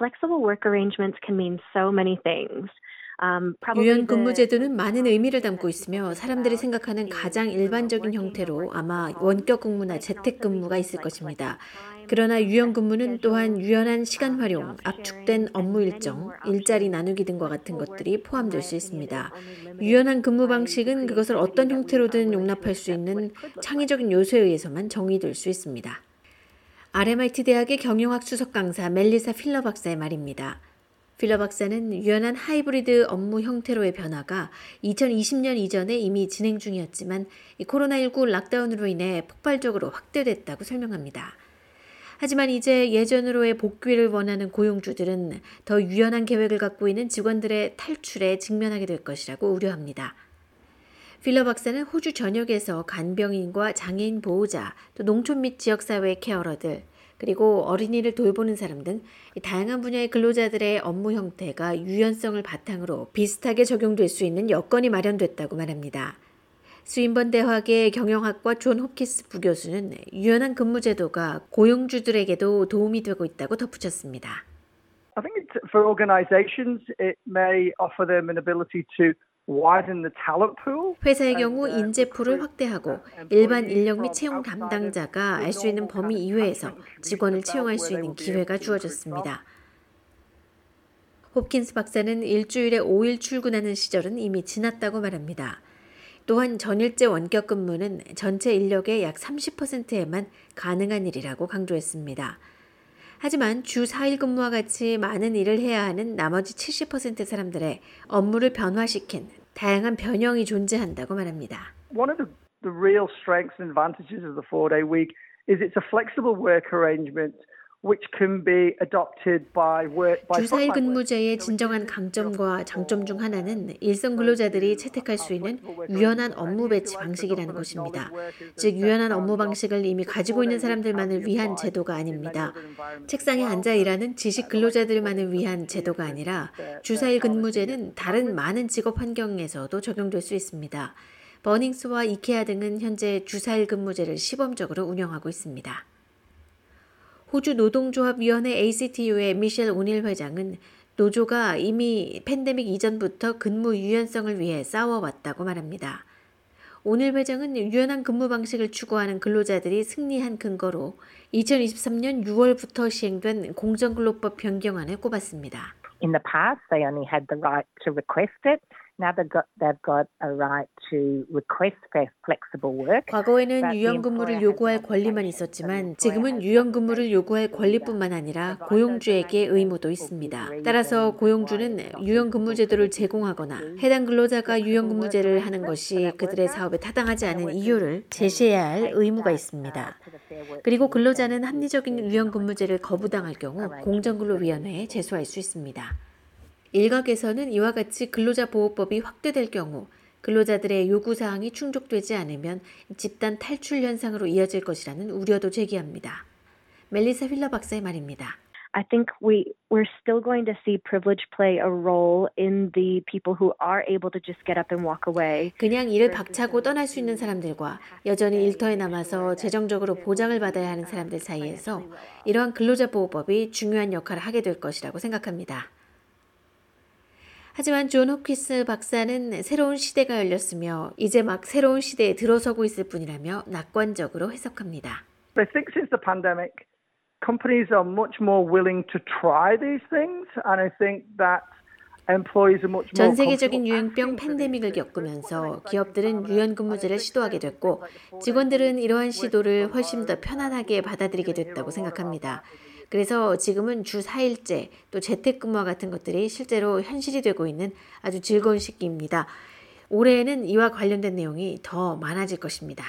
flexible work arrangements can mean so many things. 유연 근무 제도는 많은 의미를 담고 있으며 사람들이 생각하는 가장 일반적인 형태로 아마 원격 근무나 재택 근무가 있을 것입니다. 그러나 유연 근무는 또한 유연한 시간 활용, 압축된 업무 일정, 일자리 나누기 등과 같은 것들이 포함될 수 있습니다. 유연한 근무 방식은 그것을 어떤 형태로든 용납할 수 있는 창의적인 요소에 의해서만 정의될 수 있습니다. RMIT 대학의 경영학 수석 강사 멜리사 필러 박사의 말입니다. 필러 박사는 유연한 하이브리드 업무 형태로의 변화가 2020년 이전에 이미 진행 중이었지만 코로나19 lockdown으로 인해 폭발적으로 확대됐다고 설명합니다. 하지만 이제 예전으로의 복귀를 원하는 고용주들은 더 유연한 계획을 갖고 있는 직원들의 탈출에 직면하게 될 것이라고 우려합니다. 필러 박사는 호주 전역에서 간병인과 장애인 보호자, 또 농촌 및 지역사회 carer들, 그리고 어린이를 돌보는 사람 등 다양한 분야의 근로자들의 업무 형태가 유연성을 바탕으로 비슷하게 적용될 수 있는 여건이 마련됐다고 말합니다. 스윈번 대학의 경영학과 존 호키스 부교수는 유연한 근무 제도가 고용주들에게도 도움이 되고 있다고 덧붙였습니다. I think for organizations it may offer them an ability to 회사의 경우 인재풀을 확대하고 일반 인력 및 채용 담당자가 알 수 있는 범위 이외에서 직원을 채용할 수 있는 기회가 주어졌습니다. 홉킨스 박사는 일주일에 5일 출근하는 시절은 이미 지났다고 말합니다. 또한 전일제 원격 근무는 전체 인력의 약 30%에만 가능한 일이라고 강조했습니다. 하지만 주 4일 근무와 같이 많은 일을 해야 하는 나머지 70% 사람들의 업무를 변화시킨 다양한 변형이 존재한다고 말합니다. One of the, the real strengths and advantages of the four-day week is it's a flexible work arrangement 주사일 근무제의 진정한 강점과 장점 중 하나는 일선 근로자들이 채택할 수 있는 유연한 업무 배치 방식이라는 것입니다. 즉 유연한 업무 방식을 이미 가지고 있는 사람들만을 위한 제도가 아닙니다. 책상에 앉아 일하는 지식 근로자들만을 위한 제도가 아니라 주사일 근무제는 다른 많은 직업 환경에서도 적용될 수 있습니다. 버닝스와 이케아 등은 현재 주사일 근무제를 시범적으로 운영하고 있습니다. 호주 노동조합위원회 ACTU의 미셸 오닐 회장은 노조가 이미 팬데믹 이전부터 근무 유연성을 위해 싸워왔다고 말합니다. 오늘 회장은 유연한 근무 방식을 추구하는 근로자들이 승리한 근거로 2023년 6월부터 시행된 공정근로법 변경안을 꼽았습니다. In the past, they only had the right to request it. 과거에는 유연 근무를 요구할 권리만 있었지만 지금은 유연 근무를 요구할 권리뿐만 아니라 고용주에게 의무도 있습니다. 따라서 고용주는 유연 근무 제도를 제공하거나 해당 근로자가 유연 근무제를 하는 것이 그들의 사업에 타당하지 않은 이유를 제시해야 할 의무가 있습니다. 그리고 근로자는 합리적인 유연 근무제를 거부당할 경우 공정근로위원회에 제소할 수 있습니다. 일각에서는 이와 같이 근로자 보호법이 확대될 경우 근로자들의 요구 사항이 충족되지 않으면 집단 탈출 현상으로 이어질 것이라는 우려도 제기합니다. 멜리사 휠러 박사의 말입니다. I think we we're still going to see privilege play a role in the people who are able to just get up and walk away. 그냥 일을 박차고 떠날 수 있는 사람들과 여전히 일터에 남아서 재정적으로 보장을 받아야 하는 사람들 사이에서 이러한 근로자 보호법이 중요한 역할을 하게 될 것이라고 생각합니다. 하지만 존 호키스 박사는 새로운 시대가 열렸으며 이제 막 새로운 시대에 들어서고 있을 뿐이라며 낙관적으로 해석합니다. I think since the pandemic, companies are much more willing to try these things, and I think that 전 세계적인 유행병 팬데믹을 겪으면서 기업들은 유연 근무제를 시도하게 됐고 직원들은 이러한 시도를 훨씬 더 편안하게 받아들이게 됐다고 생각합니다. 그래서 지금은 주 4일째 또 재택근무와 같은 것들이 실제로 현실이 되고 있는 아주 즐거운 시기입니다. 올해에는 이와 관련된 내용이 더 많아질 것입니다.